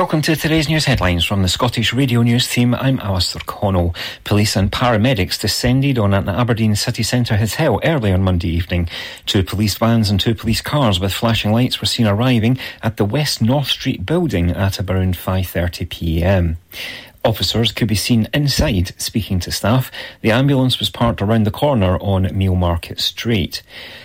Welcome to today's news headlines from the Scottish Radio News team. I'm Alistair Connell. Police and paramedics descended on an Aberdeen city centre hotel early on Monday evening. Two police vans and two police cars with flashing lights were seen arriving at the West North Street building at around 5.30pm. Officers could be seen inside speaking to staff. The ambulance was parked around the corner on Mealmarket Street.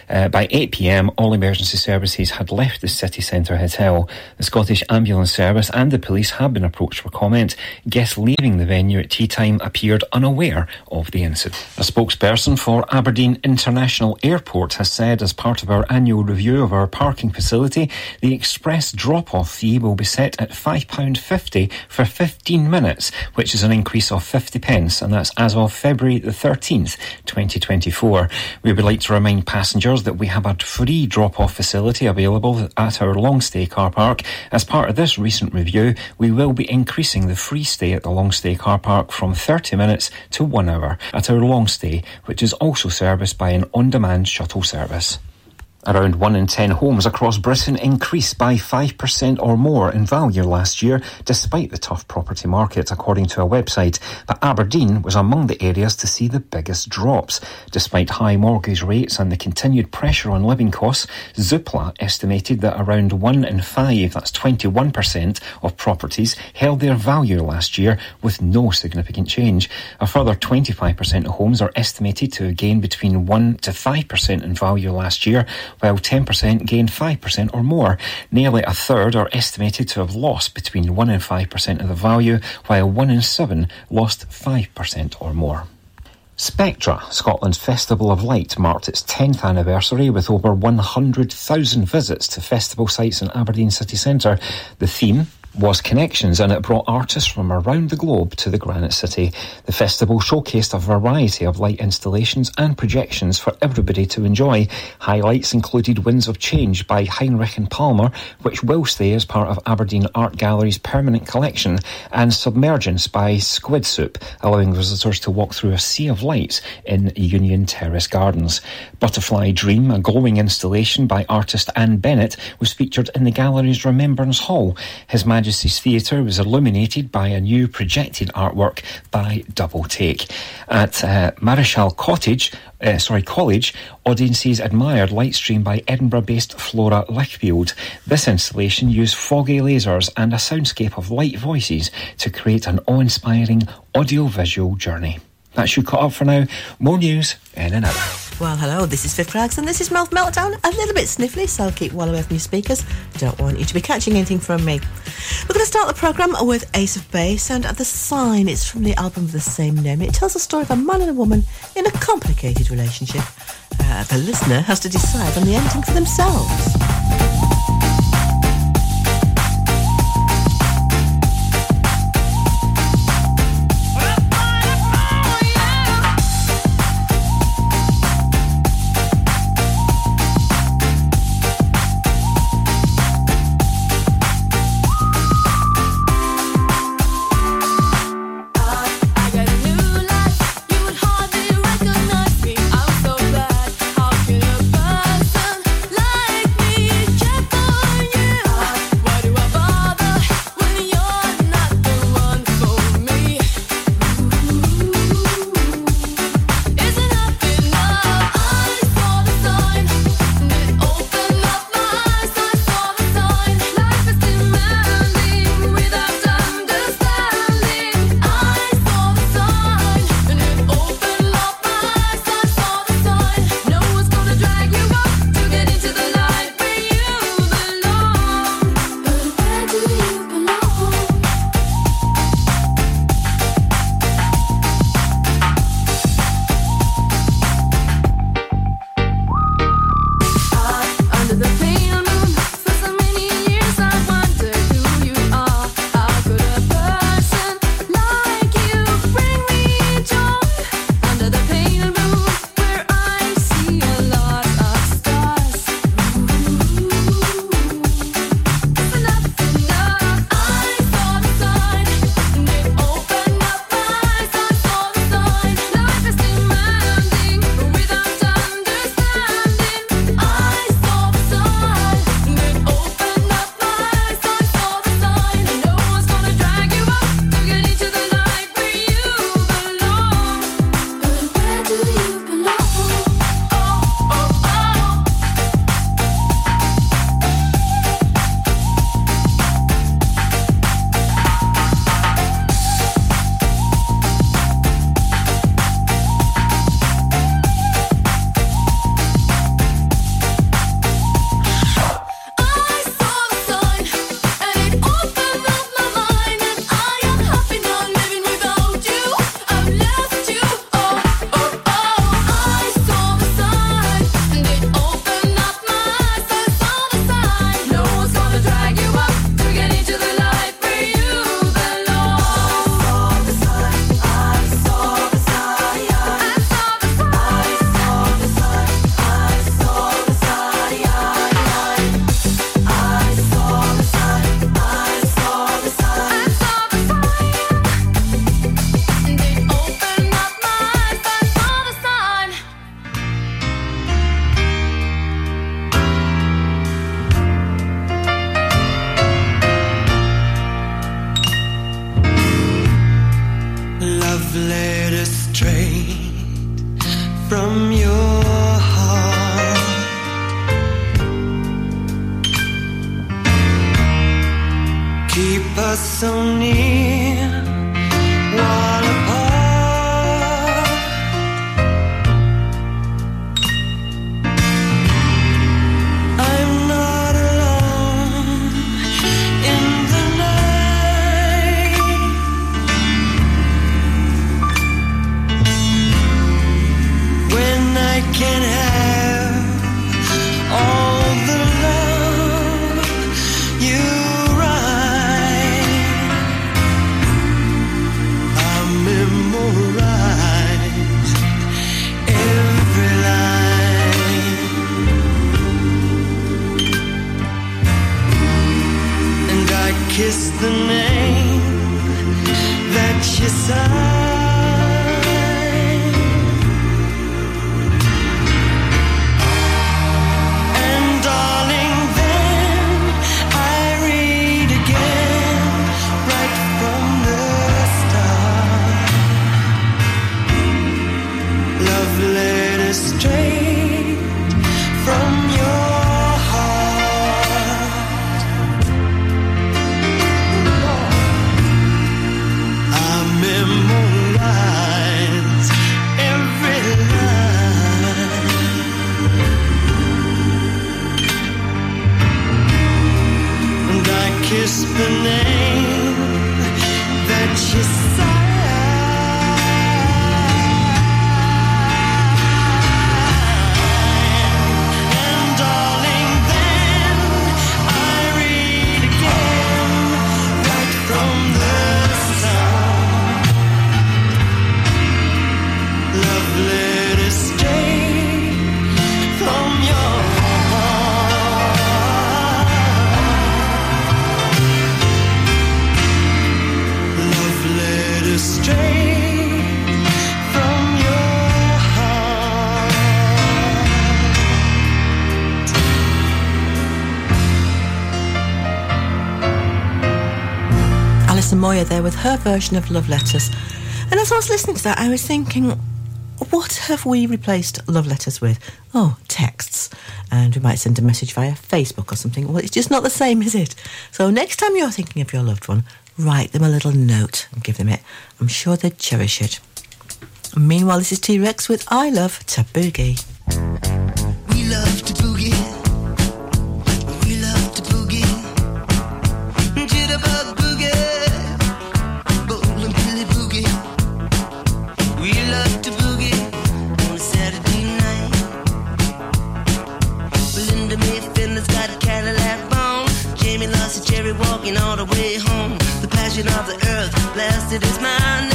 Uh, by 8 pm, all emergency services had left the city centre hotel. The Scottish Ambulance Service and the police have been approached for comment. Guests leaving the venue at tea time appeared unaware of the incident. A spokesperson for Aberdeen International Airport has said, as part of our annual review of our parking facility, the express drop off fee will be set at £5.50 for 15 minutes, which is an increase of 50 pence, and that's as of February the 13th, 2024. We would like to remind passengers that we have a free drop-off facility available at our long stay car park. As part of this recent review, we will be increasing the free stay at the long stay car park from 30 minutes to one hour at our long stay, which is also serviced by an on-demand shuttle service. Around 1 in 10 homes across Britain increased by 5% or more in value last year, despite the tough property market, according to a website. But Aberdeen was among the areas to see the biggest drops. Despite high mortgage rates and the continued pressure on living costs, Zoopla estimated that around 1 in 5, that's 21%, of properties held their value last year with no significant change. A further 25% of homes are estimated to have gained between 1 to 5% in value last year while 10% gained 5% or more. Nearly a third are estimated to have lost between 1 and 5% of the value, while 1 in 7 lost 5% or more. Spectra, Scotland's Festival of Light, marked its 10th anniversary with over 100,000 visits to festival sites in Aberdeen city centre. The theme, was Connections and it brought artists from around the globe to the Granite City. The festival showcased a variety of light installations and projections for everybody to enjoy. Highlights included Winds of Change by Heinrich and Palmer, which will stay as part of Aberdeen Art Gallery's permanent collection, and Submergence by Squid Soup, allowing visitors to walk through a sea of lights in Union Terrace Gardens. Butterfly Dream, a glowing installation by artist Anne Bennett, was featured in the gallery's Remembrance Hall. His Majesty's Theatre was illuminated by a new projected artwork by Double Take. At uh, Marischal Cottage, uh, sorry, College, audiences admired Lightstream by Edinburgh-based Flora Lichfield. This installation used foggy lasers and a soundscape of light voices to create an awe-inspiring audio-visual journey. That should cut up for now. More news in an hour. Well, hello, this is Viv Craggs and this is Mouth Meltdown. A little bit sniffly, so I'll keep well away from your speakers. Don't want you to be catching anything from me. We're going to start the programme with Ace of Base and The Sign. It's from the album of the same name. It tells the story of a man and a woman in a complicated relationship. Uh, the listener has to decide on the ending for themselves. the name there with her version of Love Letters. And as I was listening to that, I was thinking, what have we replaced love letters with? Oh, texts. And we might send a message via Facebook or something. Well, it's just not the same, is it? So next time you're thinking of your loved one, write them a little note and give them it. I'm sure they'd cherish it. meanwhile, this is T Rex with I Love to Boogie. We love to the earth blasted his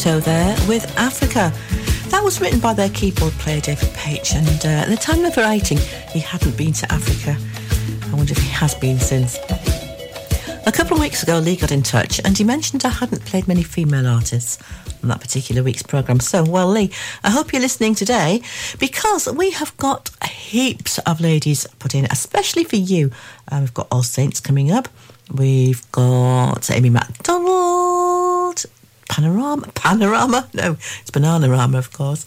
Toto there with Africa. That was written by their keyboard player David Paich, and uh, at the time of writing, he hadn't been to Africa. I wonder if he has been since. A couple of weeks ago, Lee got in touch and he mentioned I hadn't played many female artists on that particular week's programme. So, well, Lee, I hope you're listening today because we have got heaps of ladies put in, especially for you. Uh, we've got All Saints coming up. We've got Amy MacDonald, Panorama, Panorama? No, it's Bananarama, of course.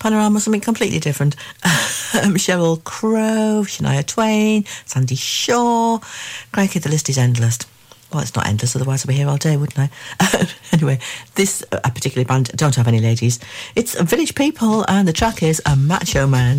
Panorama, something completely different. um, Sheryl Crow, Shania Twain, Sandie Shaw. Crikey, the list is endless. Well, it's not endless, otherwise I'd be here all day, wouldn't I? anyway, this uh, particular band don't have any ladies. It's Village People, and the track is A Macho Man.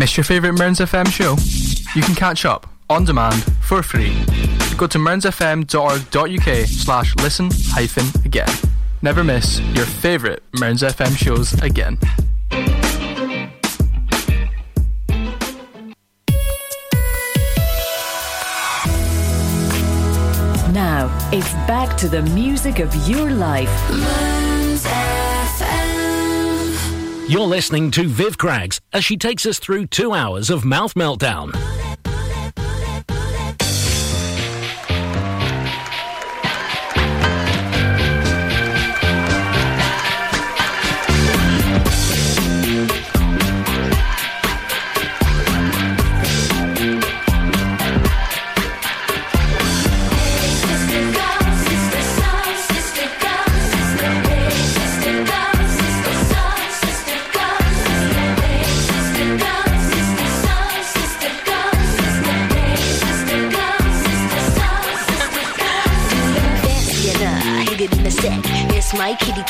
Miss your favourite Mearns FM show? You can catch up on demand for free. Go to mearnsfm.org.uk slash listen hyphen again. Never miss your favourite Mearns FM shows again. Now, it's back to the music of your life. You're listening to Viv Craggs as she takes us through two hours of mouth meltdown.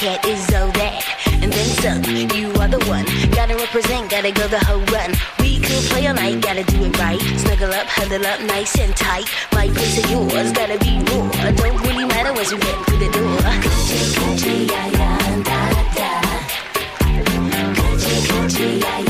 Cat is all that. And then some. You are the one. Gotta represent, gotta go the whole run. We could play all night, gotta do it right. Snuggle up, huddle up, nice and tight. My place or yours, gotta be raw. Don't really matter once you get through the door. Coochie, coochie, yeah, yeah, da, da. Coochie, yeah, yeah, yeah.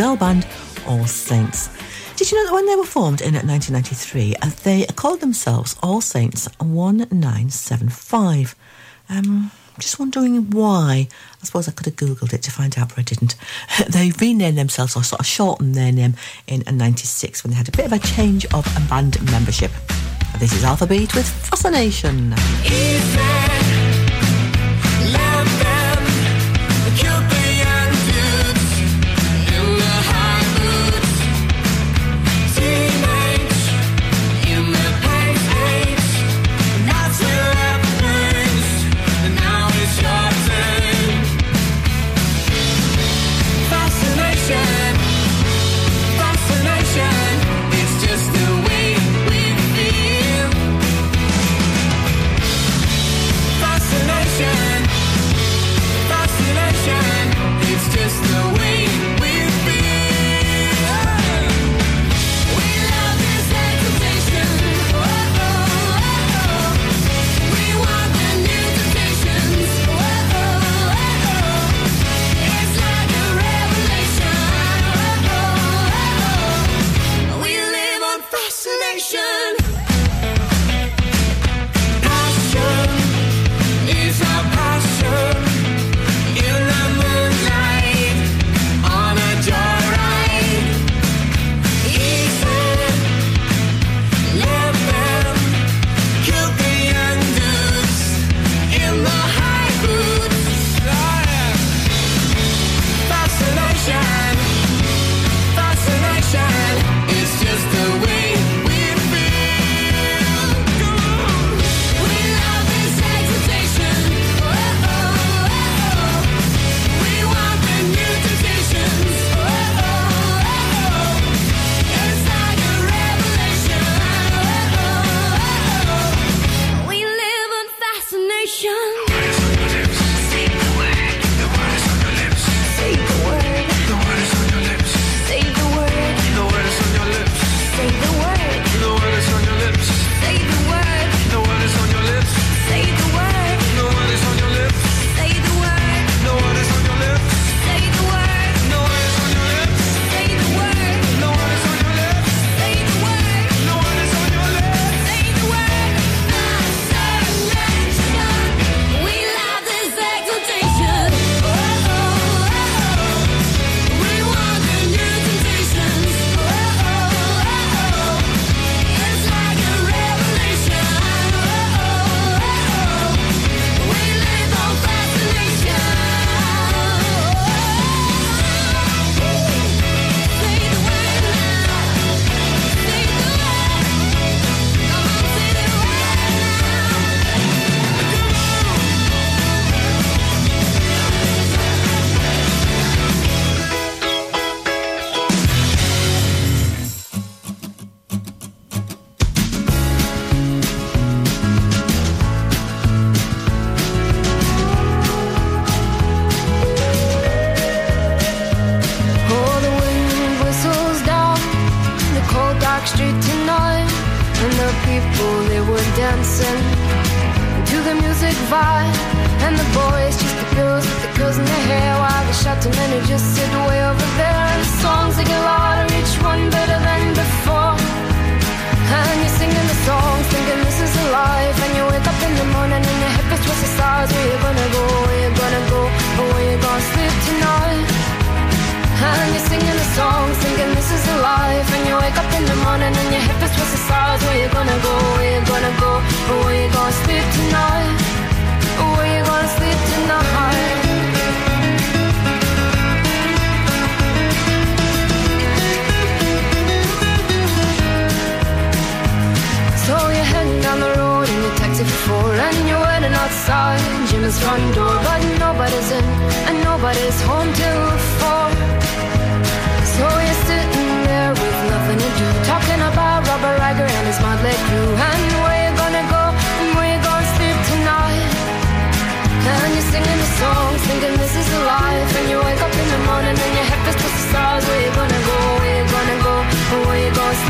girl band All Saints. Did you know that when they were formed in 1993, uh, they called themselves All Saints 1975? Um, just wondering why. I suppose I could have Googled it to find out, but I didn't. They renamed themselves or sort of shortened their name in 96 when they had a bit of a change of band membership. This is Alphabeat with Fascination. Morning and your hip is twist the stars. Where you gonna go? Where you gonna go? Where you gonna sleep tonight? Where you gonna sleep tonight? So you're heading down the road in your taxi for four And you're waiting outside Jim's front door But nobody's in and nobody's home till four Robert Riger and his motley crew. And where you gonna go and where you gonna sleep tonight. And you're singing the songs thinking this is the life. And you wake up in the morning and your head feels to the stars. Where you gonna go, where you gonna go where you gonna sleep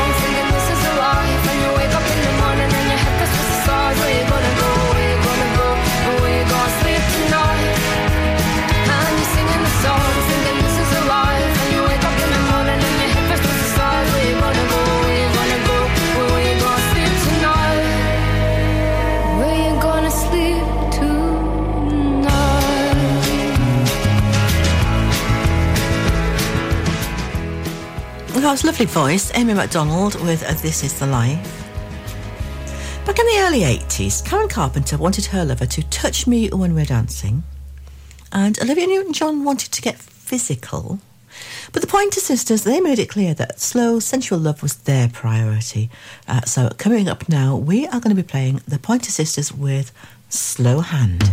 lovely voice, Amy MacDonald with uh, This Is the Life. Back in the early 80s, Karen Carpenter wanted her lover to touch me when we're dancing, and Olivia Newton John wanted to get physical. But the Pointer Sisters, they made it clear that slow, sensual love was their priority. Uh, so, coming up now, we are going to be playing the Pointer Sisters with Slow Hand.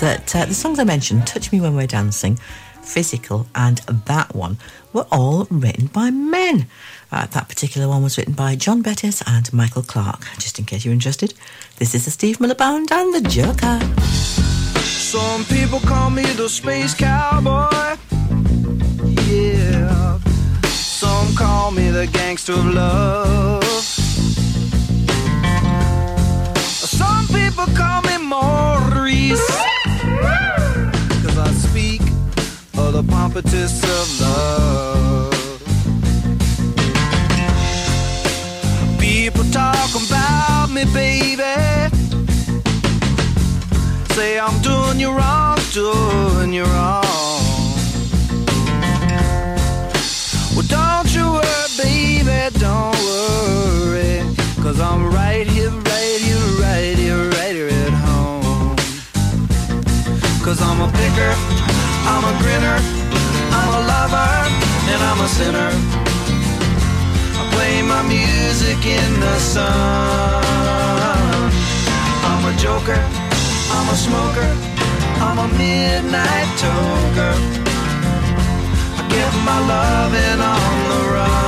That uh, the songs I mentioned, Touch Me When We're Dancing, Physical, and that one, were all written by men. Uh, that particular one was written by John Bettis and Michael Clark. Just in case you're interested, this is the Steve Miller Band and the Joker. Some people call me the space cowboy. Yeah. Some call me the gangster of love. Of of love. People talk about me, baby say I'm doing you wrong, doing you wrong. Well, don't you worry, baby, don't worry. Cause I'm right here, right here, right here, right here at home. Cause I'm a picker, I'm a grinner, I'm a sinner. I play my music in the sun. I'm a joker. I'm a smoker, I'm a midnight toker. I get my loving on the run.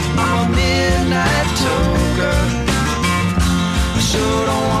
I'm a midnight toker. I sure don't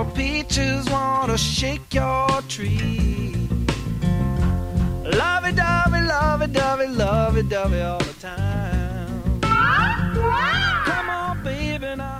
your peaches, wanna shake your tree. Love it, dovey, love it, dovey, love it, dovey all the time. Come on, baby, now.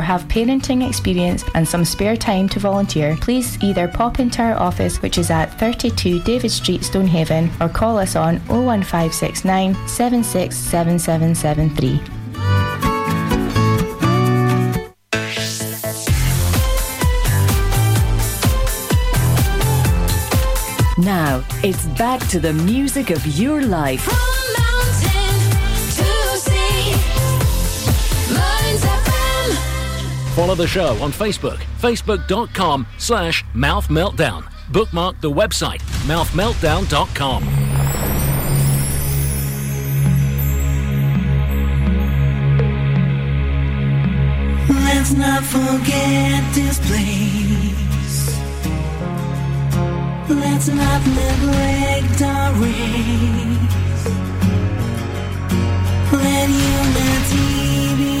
have parenting experience and some spare time to volunteer, please either pop into our office, which is at 32 David Street, Stonehaven, or call us on 01569 767773. Now, it's back to the music of your life. Follow the show on Facebook, facebook.com slash mouth meltdown. Bookmark the website, mouthmeltdown.com. Let's not forget this place. Let's not neglect our race. Let unity become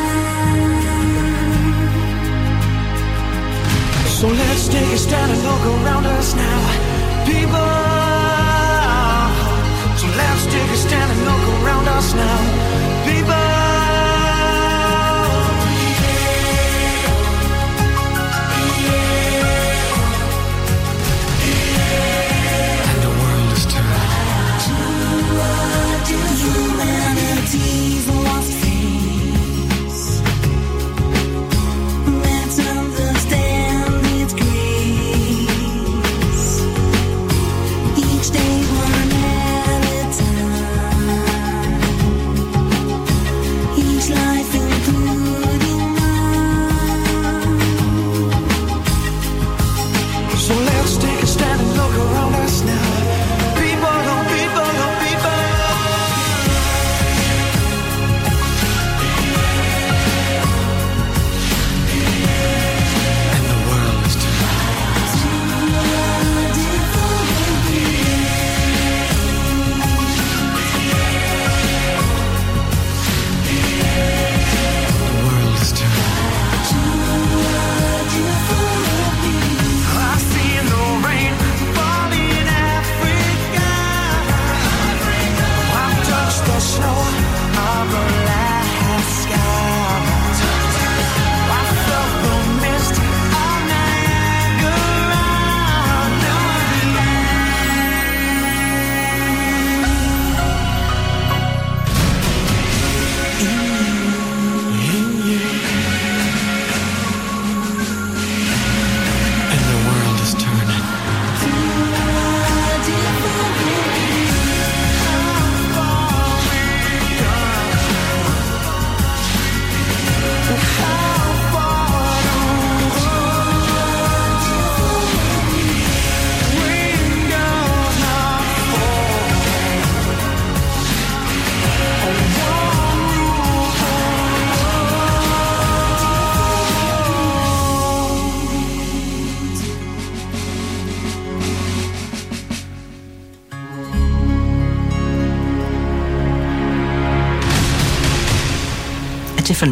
So let's take a stand and look around us now, people. So let's take a stand and look around us now,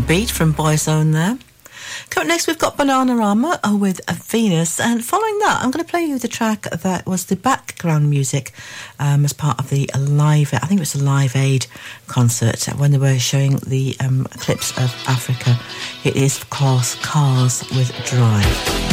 Beat from Boyzone there. Coming next, we've got Bananarama uh, with Venus, and following that, I'm going to play you the track that was the background music um, as part of the Live. I think it was a Live Aid concert when they were showing the um, clips of Africa. It is, of course, Cars with Drive.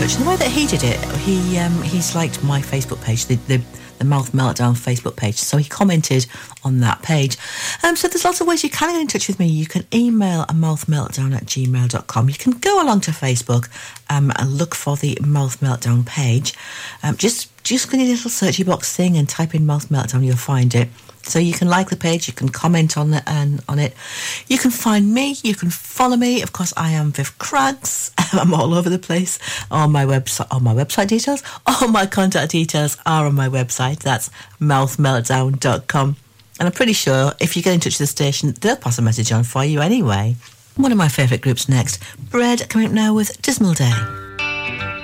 And the way that he did it, he um, he's liked my Facebook page, the, the the Mouth Meltdown Facebook page, so he commented on that page. Um, so there's lots of ways you can get in touch with me. You can email a mouthmeltdown at gmail.com. You can go along to Facebook um, and look for the Mouth Meltdown page. Um, just just go in your little searchy box thing and type in Mouth Meltdown, you'll find it. So you can like the page, you can comment on it, and on it. You can find me, you can follow me. Of course, I am Viv Craggs. I'm all over the place. All my website, all my website details, all my contact details are on my website. That's mouthmeltdown.com. And I'm pretty sure if you get in touch with the station, they'll pass a message on for you anyway. One of my favourite groups next, Bread, coming up now with Dismal Day.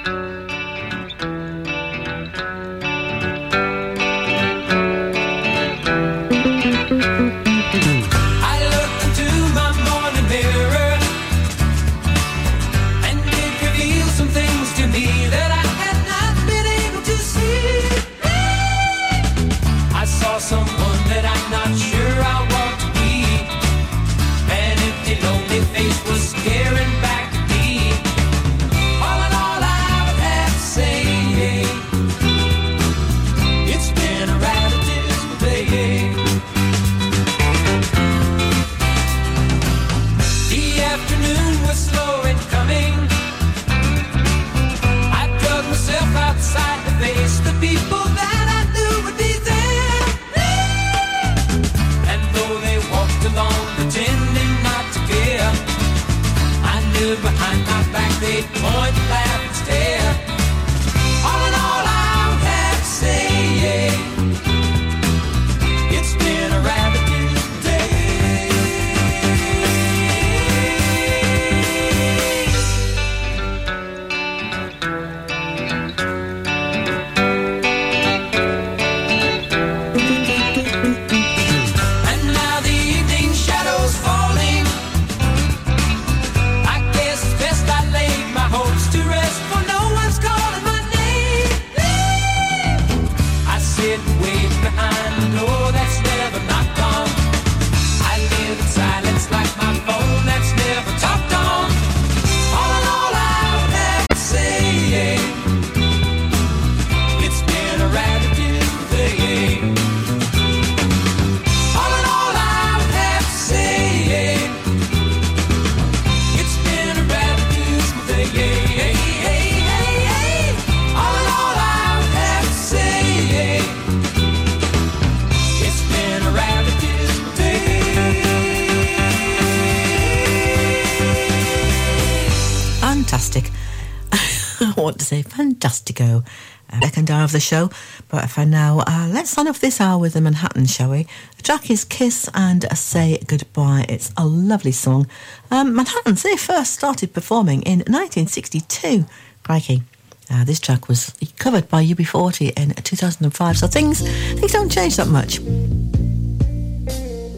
Point, laugh, and stare. Show, but for now, uh, let's sign off this hour with the Manhattan, shall we? The track is Kiss and Say Goodbye. It's a lovely song. Um, Manhattan, they first started performing in 1962. Crikey. Uh, this track was covered by UB40 in 2005, so things things don't change that much.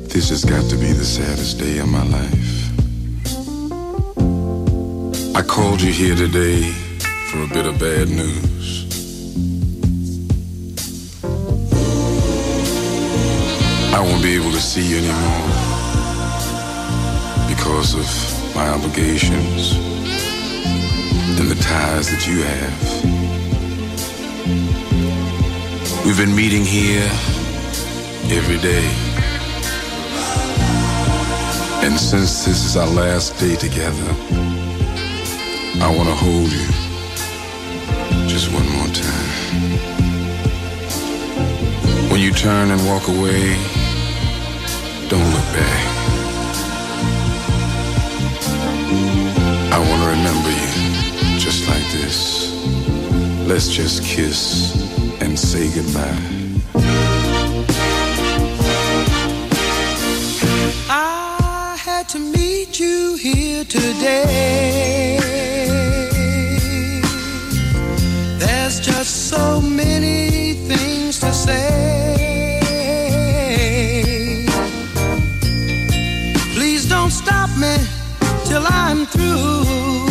This has got to be the saddest day of my life. I called you here today for a bit of bad news. I won't be able to see you anymore because of my obligations and the ties that you have. We've been meeting here every day. And since this is our last day together, I want to hold you just one more time. When you turn and walk away, don't look back. I want to remember you just like this. Let's just kiss and say goodbye. I had to meet you here today. There's just so many things to say. I'm through.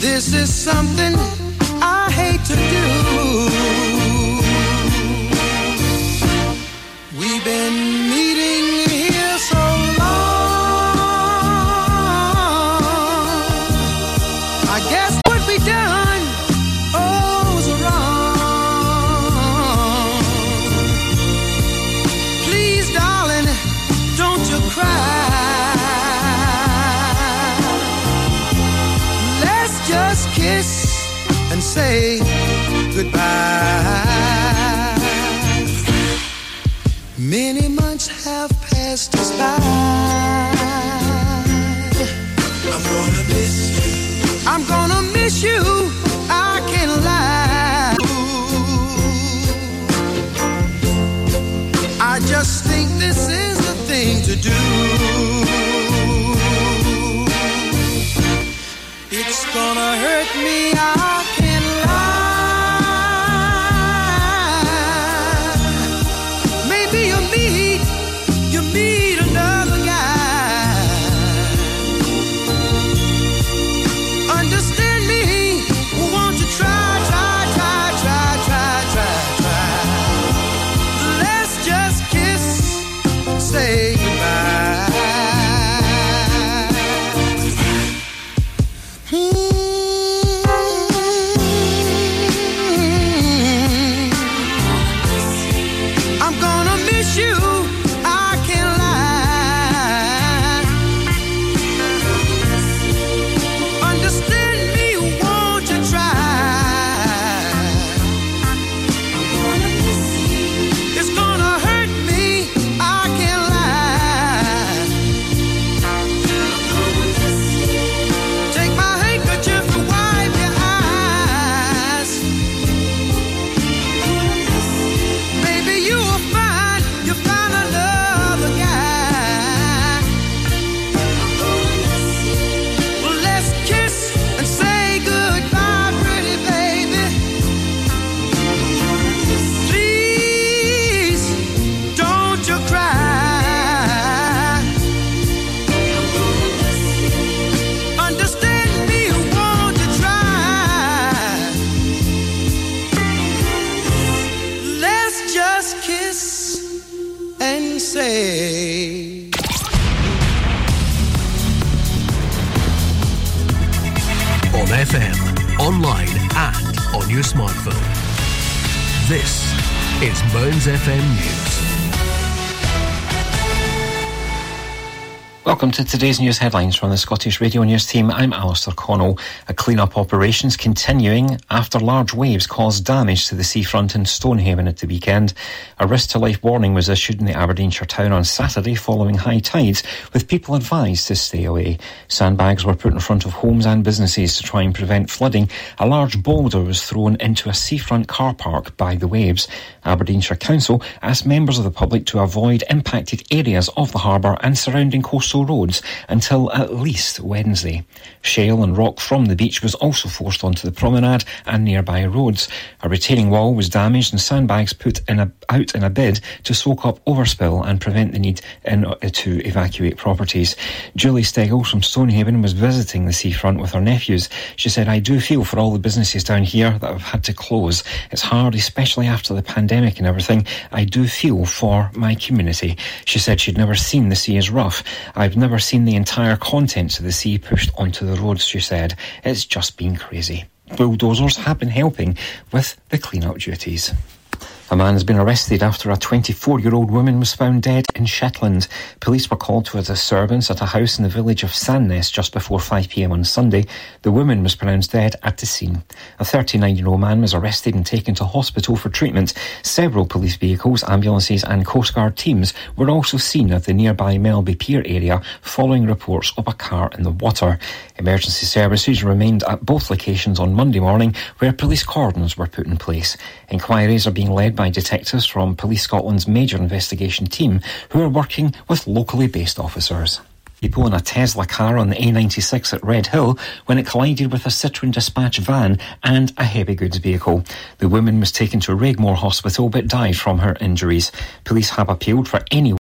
This is something I hate to do. Just think this is the thing to do. Welcome to today's news headlines from the Scottish Radio News team. I'm Alistair Connell. A clean-up operations continuing after large waves caused damage to the seafront in Stonehaven at the weekend. A risk-to-life warning was issued in the Aberdeenshire town on Saturday following high tides, with people advised to stay away. Sandbags were put in front of homes and businesses to try and prevent flooding. A large boulder was thrown into a seafront car park by the waves. Aberdeenshire Council asked members of the public to avoid impacted areas of the harbour and surrounding coastal roads until at least Wednesday. Shale and rock from the beach was also forced onto the promenade and nearby roads. A retaining wall was damaged and sandbags put in a, out in a bid to soak up overspill and prevent the need in, uh, to evacuate properties. Julie Stegel from Stonehaven was visiting the seafront with her nephews. She said, I do feel for all the businesses down here that have had to close. It's hard, especially after the pandemic and everything. I do feel for my community. She said she'd never seen the sea as rough. I've never seen the entire contents of the sea pushed onto the roads, she said. It's just been crazy. Bulldozers have been helping with the clean-up duties. A man has been arrested after a 24 year old woman was found dead in Shetland. Police were called to a disturbance at a house in the village of Sandness just before 5pm on Sunday. The woman was pronounced dead at the scene. A 39 year old man was arrested and taken to hospital for treatment. Several police vehicles, ambulances, and Coastguard teams were also seen at the nearby Melby Pier area following reports of a car in the water. Emergency services remained at both locations on Monday morning where police cordons were put in place. Inquiries are being led by detectives from Police Scotland's major investigation team who are working with locally based officers. People in a Tesla car on the A96 at Red Hill when it collided with a Citroen dispatch van and a heavy goods vehicle. The woman was taken to Raigmore Hospital but died from her injuries. Police have appealed for any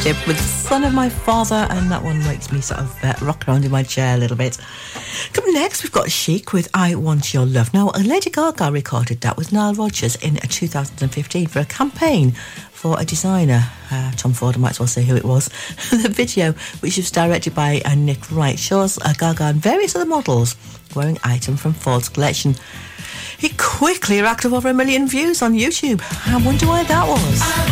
Chicory Tip with Son of My Father, and that one makes me sort of uh, rock around in my chair a little bit. Coming next, we've got Chic with I Want Your Love. Now, Lady Gaga recorded that with Nile Rodgers in 2015 for a campaign for a designer. Uh, Tom Ford, I might as well say who it was. the video, which was directed by uh, Nick Knight, shows uh, Gaga and various other models wearing items from Ford's collection. It quickly racked up over a million views on YouTube. I wonder why that was.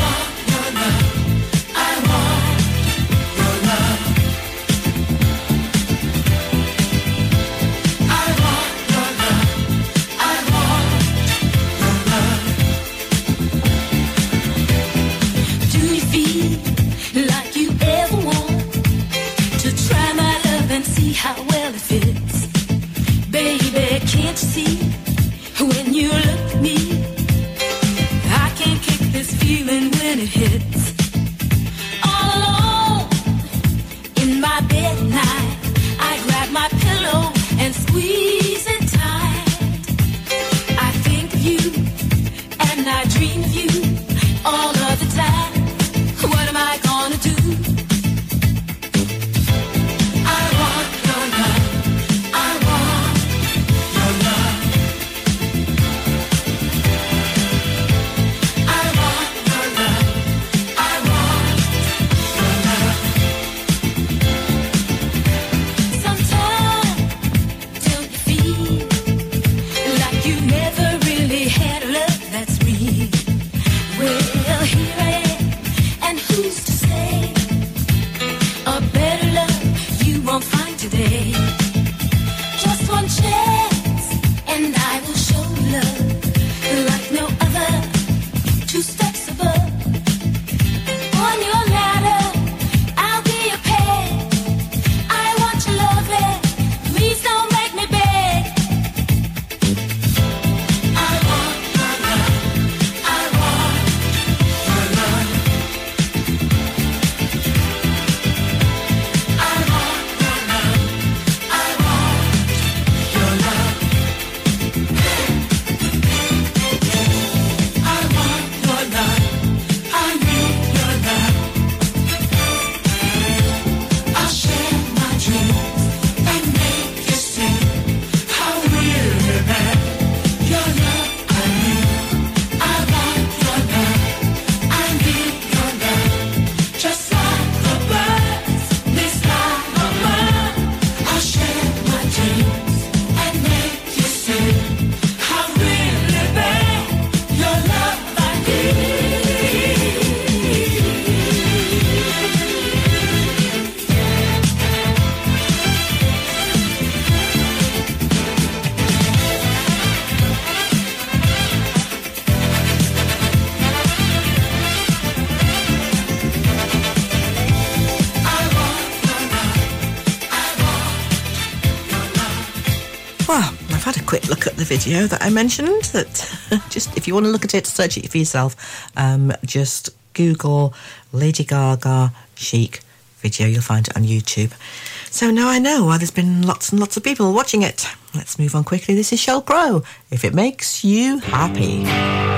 Video that I mentioned. That just if you want to look at it, search it for yourself. Um, just Google Lady Gaga chic video. You'll find it on YouTube. So now I know why there's been lots and lots of people watching it. Let's move on quickly. This is Sheryl Crow. If it makes you happy.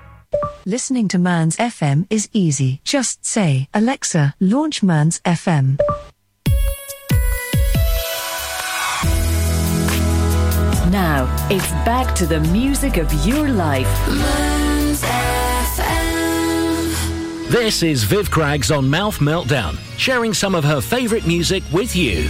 Listening to Mearns FM is easy. Just say, Alexa, launch Mearns FM. Now, it's back to the music of your life. Mearns FM. This is Viv Craggs on Mouth Meltdown, sharing some of her favourite music with you.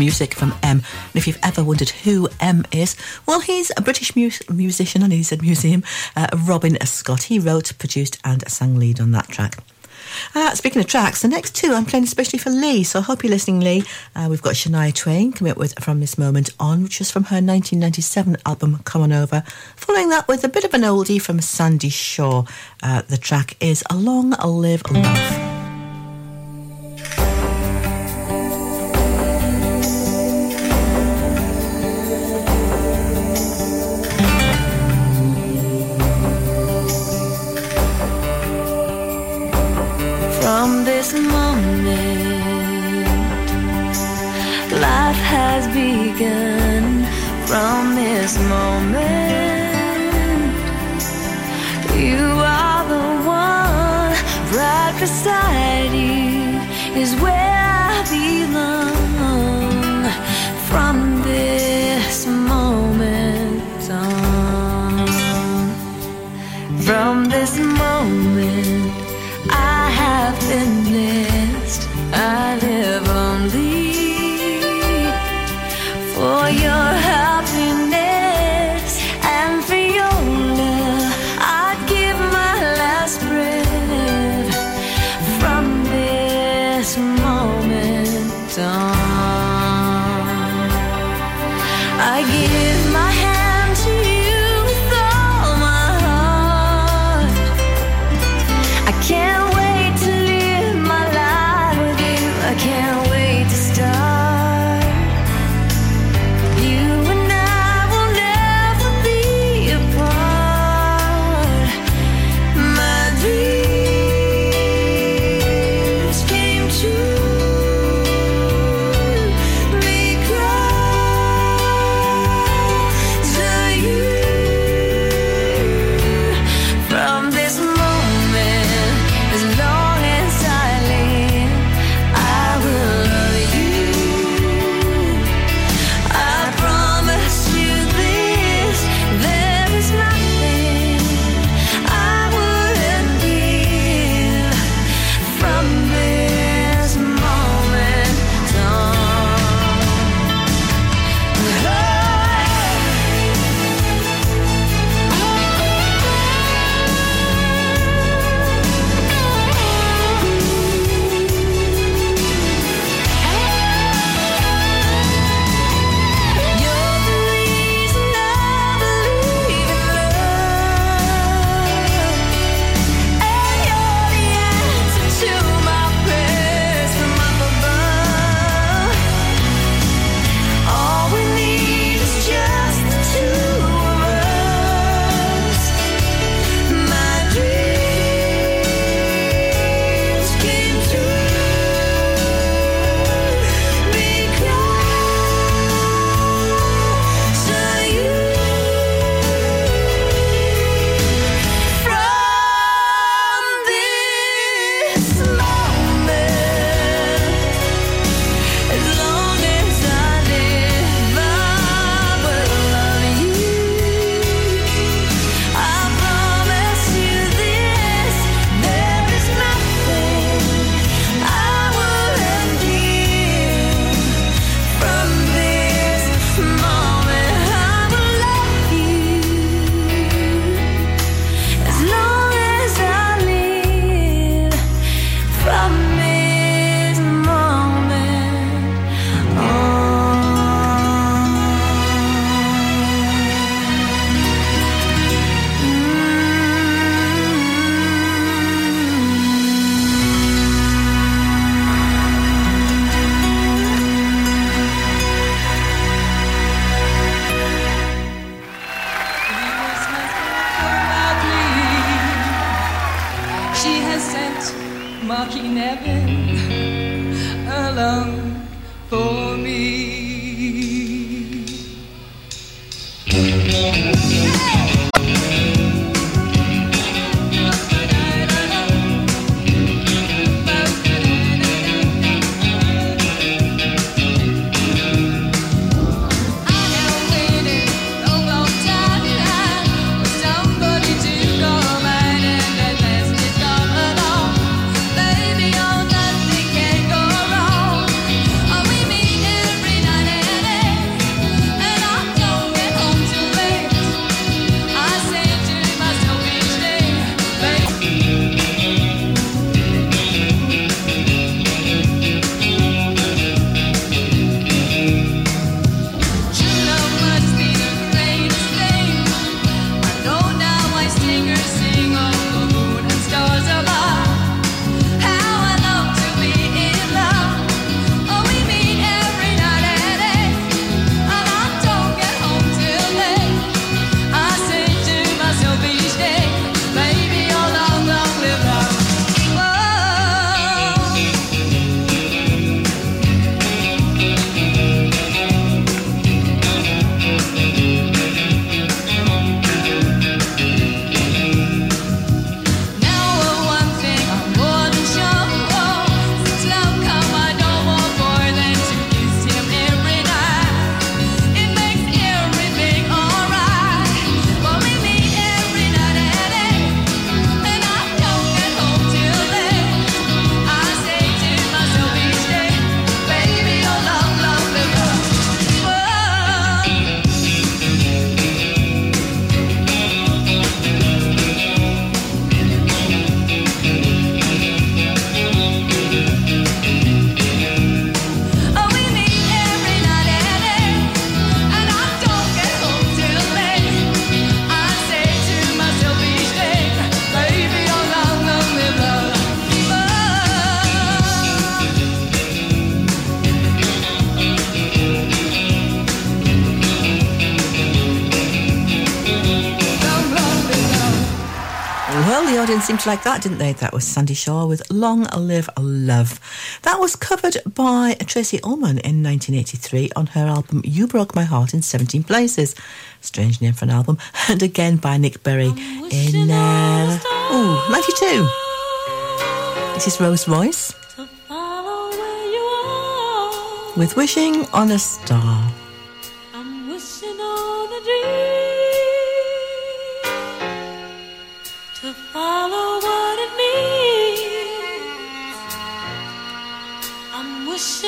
Music from M. And if you've ever wondered who M is, well, he's a British mu- musician, and he's said museum, uh, Robin Scott. He wrote, produced, and sang lead on that track. Uh, speaking of tracks, the next two I'm playing especially for Lee, so I hope you're listening, Lee. Uh, we've got Shania Twain coming up with From This Moment On, which was from her 1997 album Come On Over. Following that with a bit of an oldie from Sandie Shaw. Uh, the track is A Long Live Love. like that, didn't they? That was Sandie Shaw with Long Live Love. That was covered by Tracey Ullman in 1983 on her album You Broke My Heart in 17 Places. Strange name for an album. And again by Nick Berry in uh, ooh, 92. This is Rose Royce with Wishing on a Star.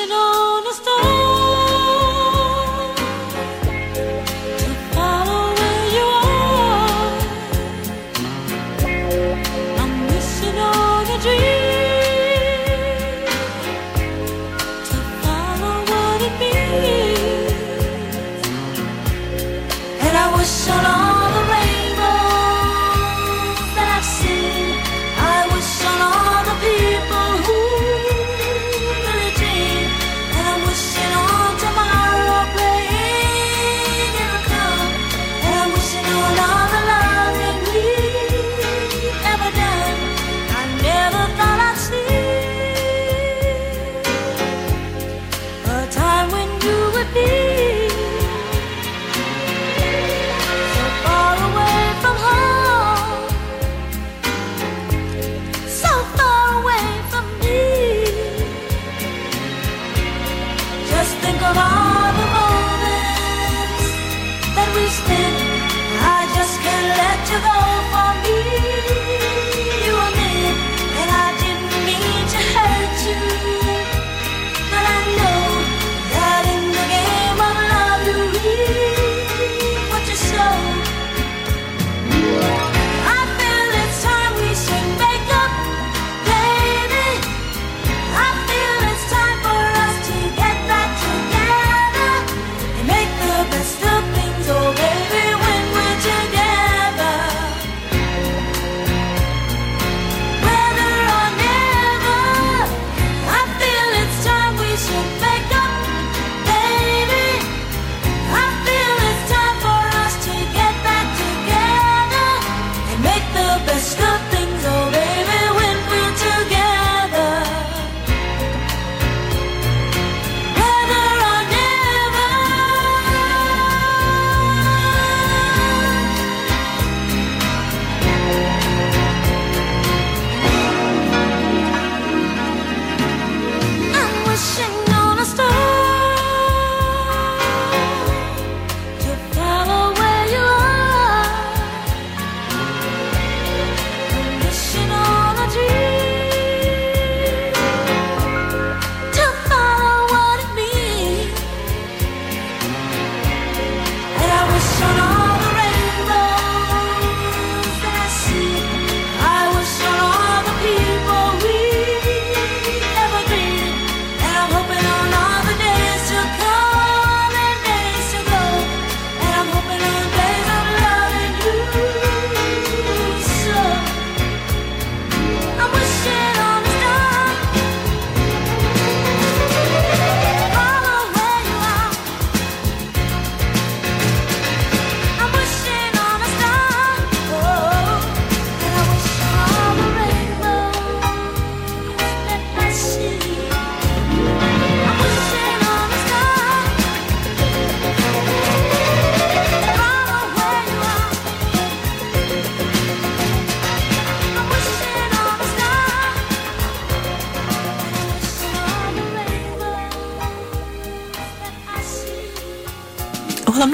you know, nostalgia.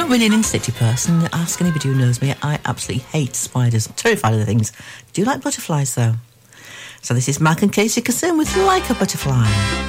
not an in-city person. Ask anybody who knows me. I absolutely hate spiders. I'm terrified of the things. Do you like butterflies, though. So this is Mark and Casey Kissoon with Like a Butterfly.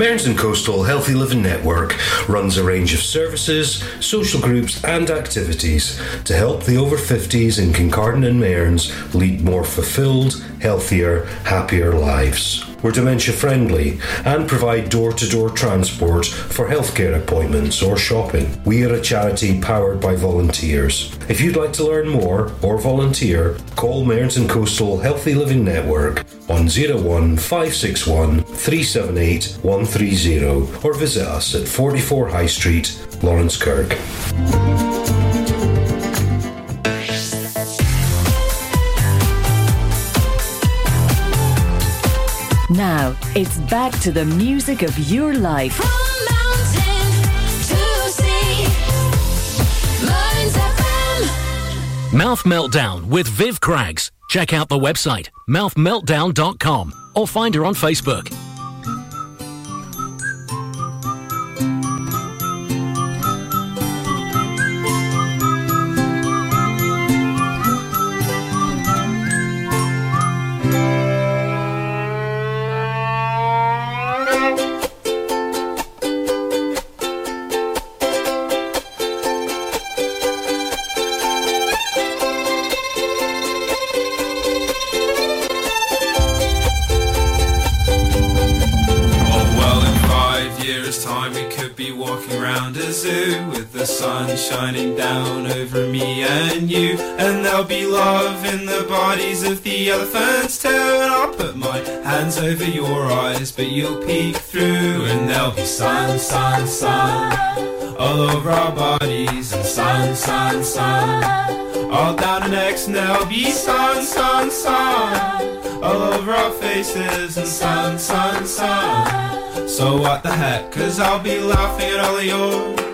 Mearns and Coastal Healthy Living Network runs a range of services, social groups, and activities to help the over 50s in Kincardine and Mearns lead more fulfilled, healthier, happier lives. We're dementia friendly and provide door to door transport for healthcare appointments or shopping. We are a charity powered by volunteers. If you'd like to learn more or volunteer, call Mearns Coastal Healthy Living Network on 01 561 378 130 or visit us at 44 High Street, Laurencekirk. Now, it's back to the music of your life. From Mountain to Sea, Mouth Meltdown with Viv Craggs. Check out the website, mouthmeltdown.com, or find her on Facebook. There'll be love in the bodies of the elephants too. And I'll put my hands over your eyes, but you'll peek through, and there'll be sun, sun, sun all over our bodies, and sun, sun, sun all down our necks, and there'll be sun, sun, sun all over our faces, and sun, sun, sun. So what the heck? Cause I'll be laughing at all of your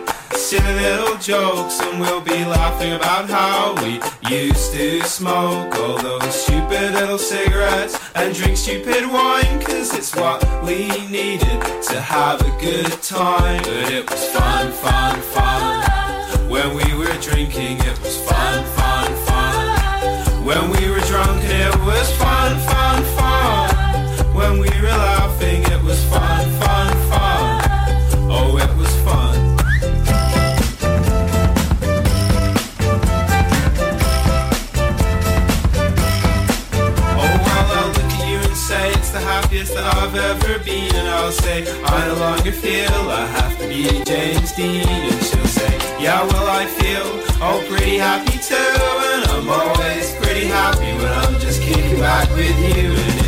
silly little jokes, and we'll be laughing about how we used to smoke all those stupid little cigarettes and drink stupid wine, cause it's what we needed to have a good time. But it was fun, fun, fun. When we were drinking, it was fun, fun, fun. When we were drunk, it was fun, fun, fun. Ever been. And I'll say, I no longer feel I have to be James Dean. And she'll say, Yeah, well, I feel all pretty happy too. And I'm always pretty happy when I'm just kicking back with you. And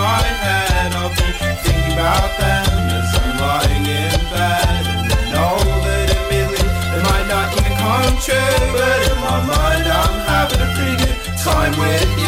my head, I'll be thinking about them as I'm lying in bed. And I know that admittedly they might not even come true, but in my mind I'm having a pretty good time with you.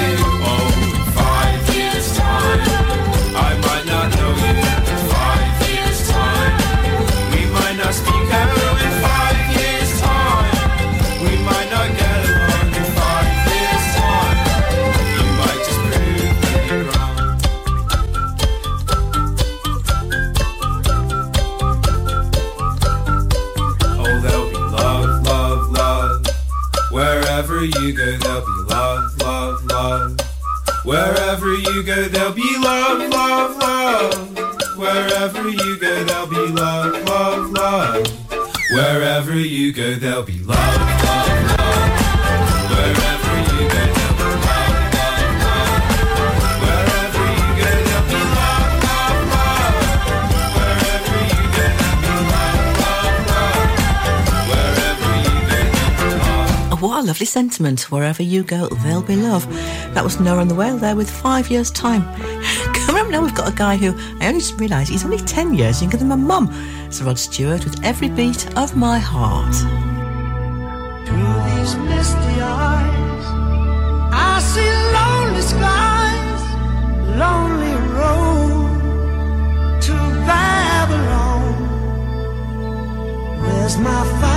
Go, there'll be love, love, love. Wherever you go, there'll be love, love, love. Wherever you go, there'll be love, love. Lovely sentiment. Wherever you go, there'll be love. That was Noah and the Whale there with five years' time. Coming up now, we've got a guy who I only just realised he's only 10 years younger than my mum. It's Rod Stewart with Every Beat of My Heart. Through these misty eyes, I see lonely skies, lonely road to Babylon. Where's my family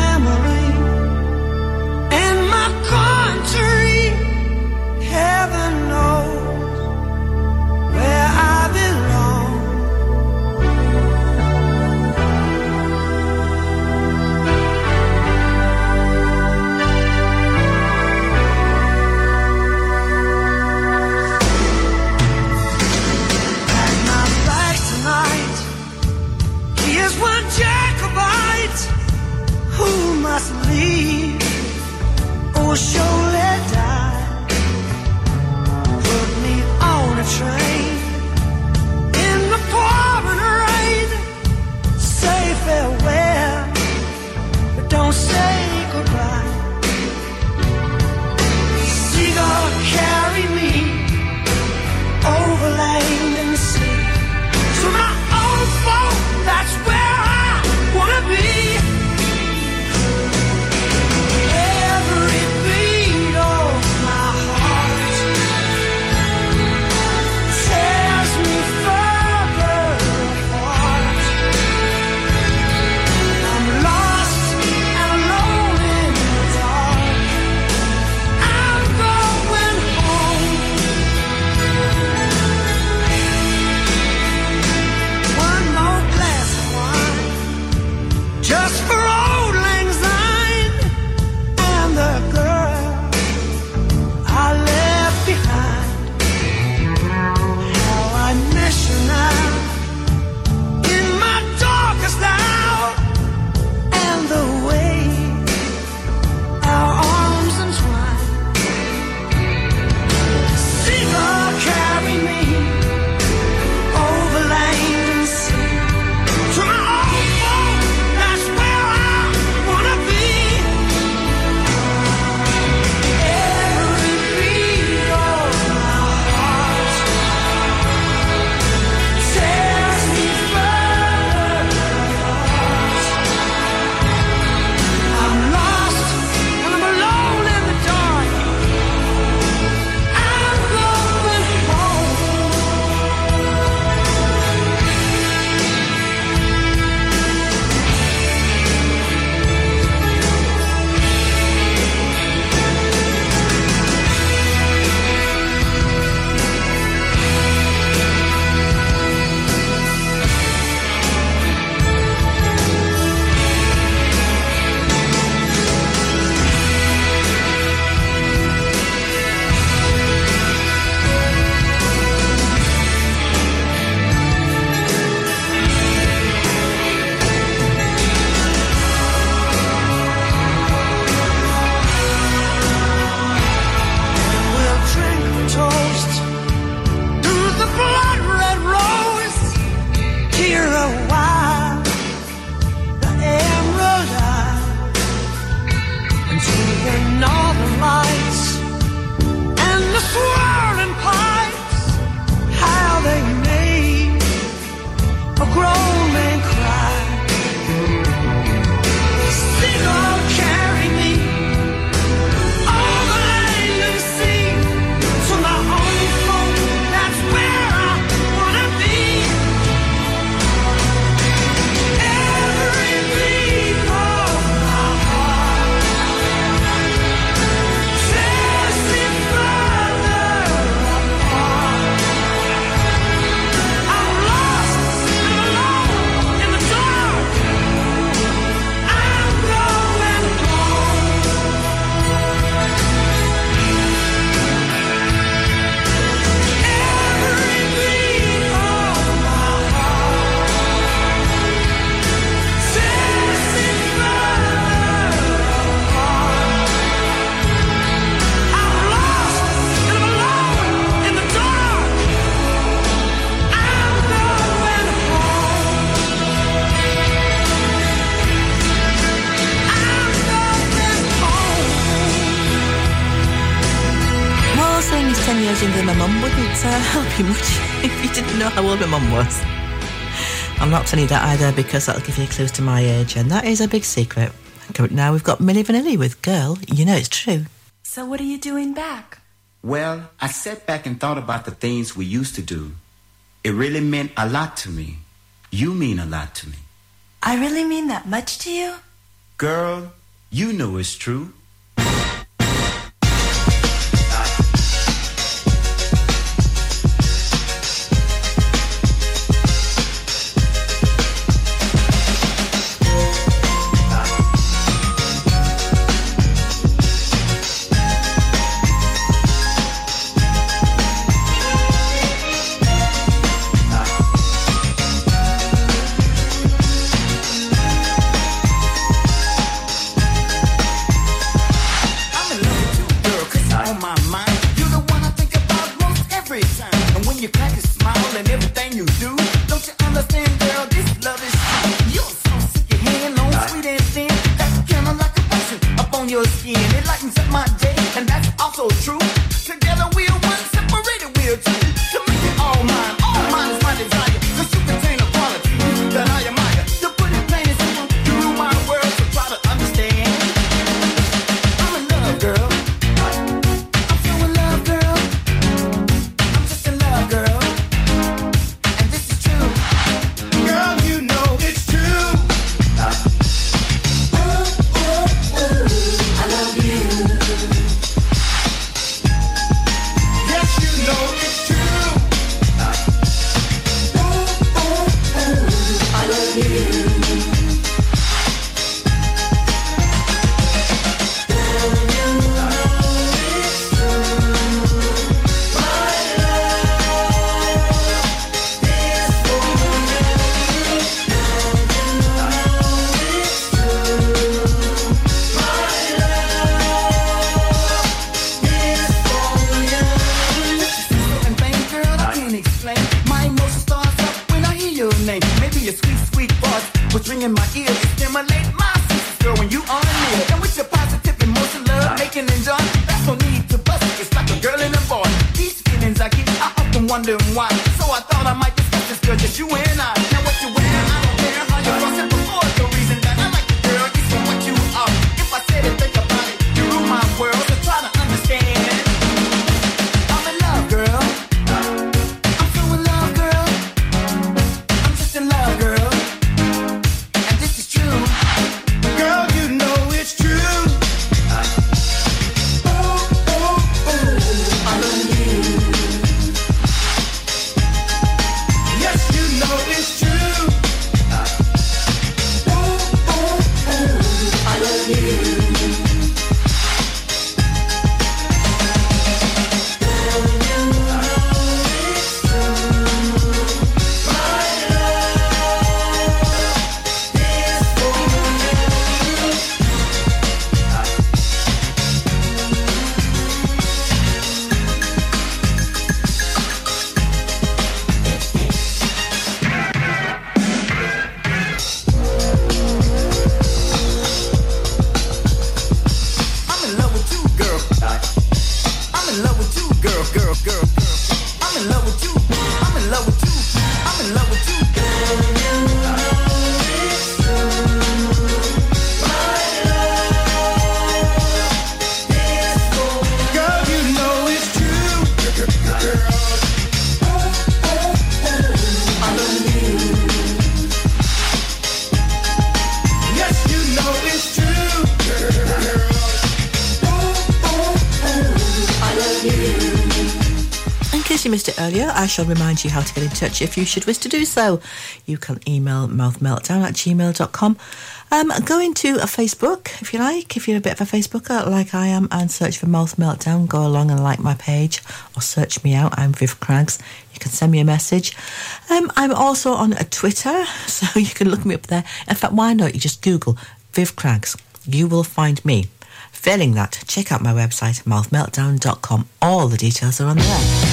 will show knowing he's 10 years younger than my mum wouldn't uh, help you much if you didn't know how old my mum was. I'm not telling you that either because that'll give you clues to my age, and that is a big secret. Now we've got Milli Vanilli with Girl, You Know It's True. So what are you doing back? Well, I sat back and thought about the things we used to do. It really meant a lot to me. You mean a lot to me. I really mean that much to you? Girl, you know it's true. Shall remind you how to get in touch if you should wish to do so. You can email mouthmeltdown at gmail.com. Um, go into a Facebook if you like, if you're a bit of a Facebooker like I am, and search for Mouth Meltdown. Go along and like my page or search me out. I'm Viv Craggs. You can send me a message. Um, I'm also on a Twitter, so you can look me up there. In fact, why not? You just Google Viv Craggs. You will find me. Failing that, check out my website, mouthmeltdown.com. All the details are on there.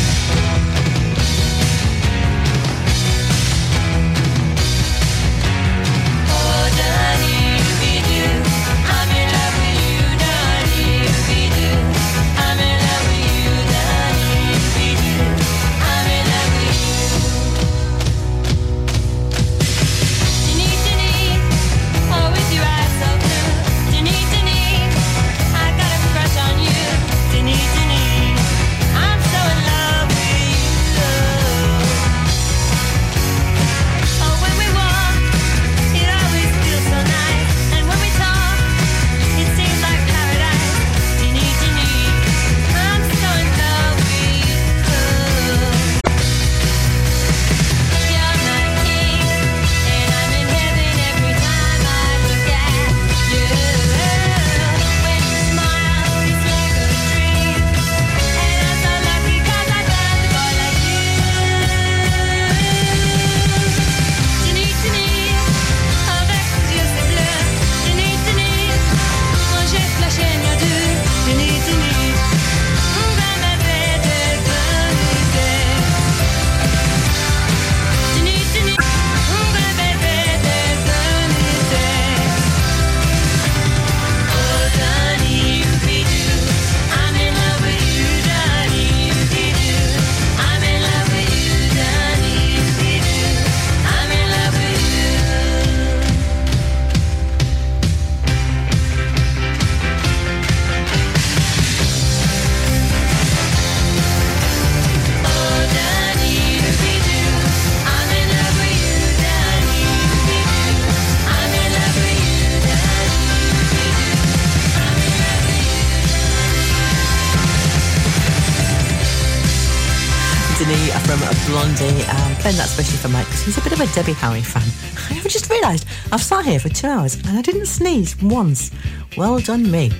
I'm a Debbie Harry fan. I've just realised I've sat here for two hours and I didn't sneeze once. Well done, me.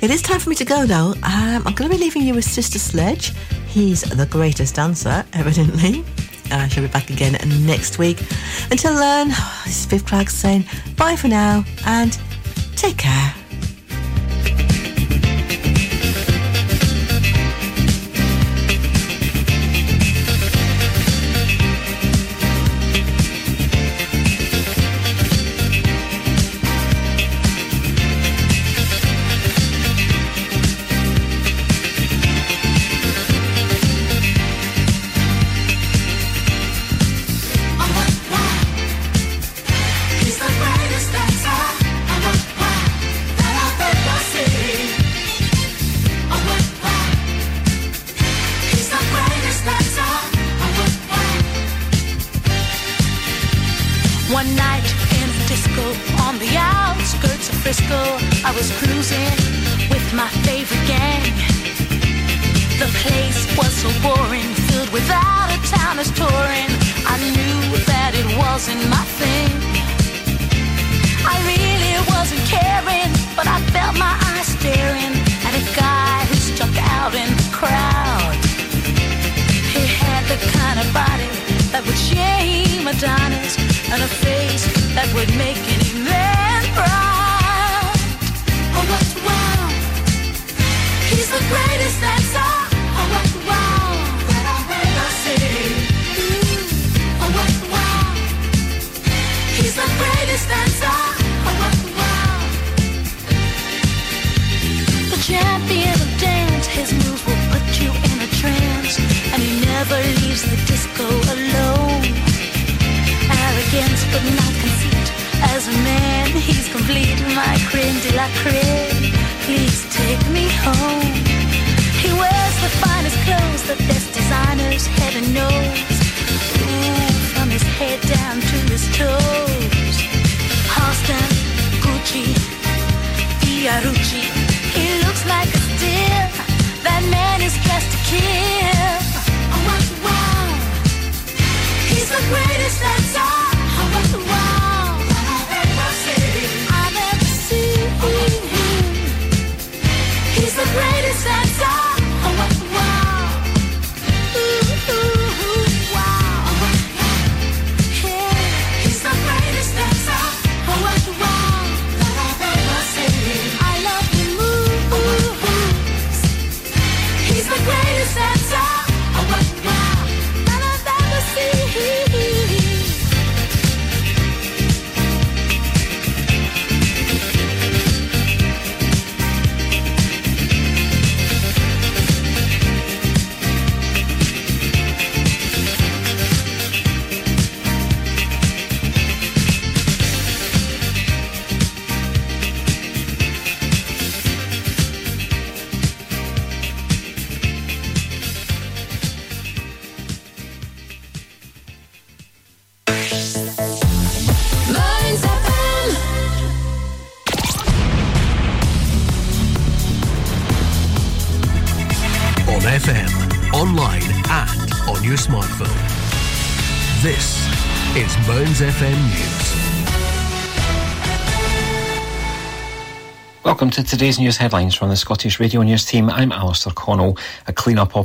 It is time for me to go now. Um, I'm going to be leaving you with Sister Sledge. He's the greatest dancer, evidently. Uh, I shall be back again next week. Until then, this is Viv Craggs saying bye for now and take care. welcome to today's news headlines from the Scottish Radio News team. I'm Alistair Connell. A clean-up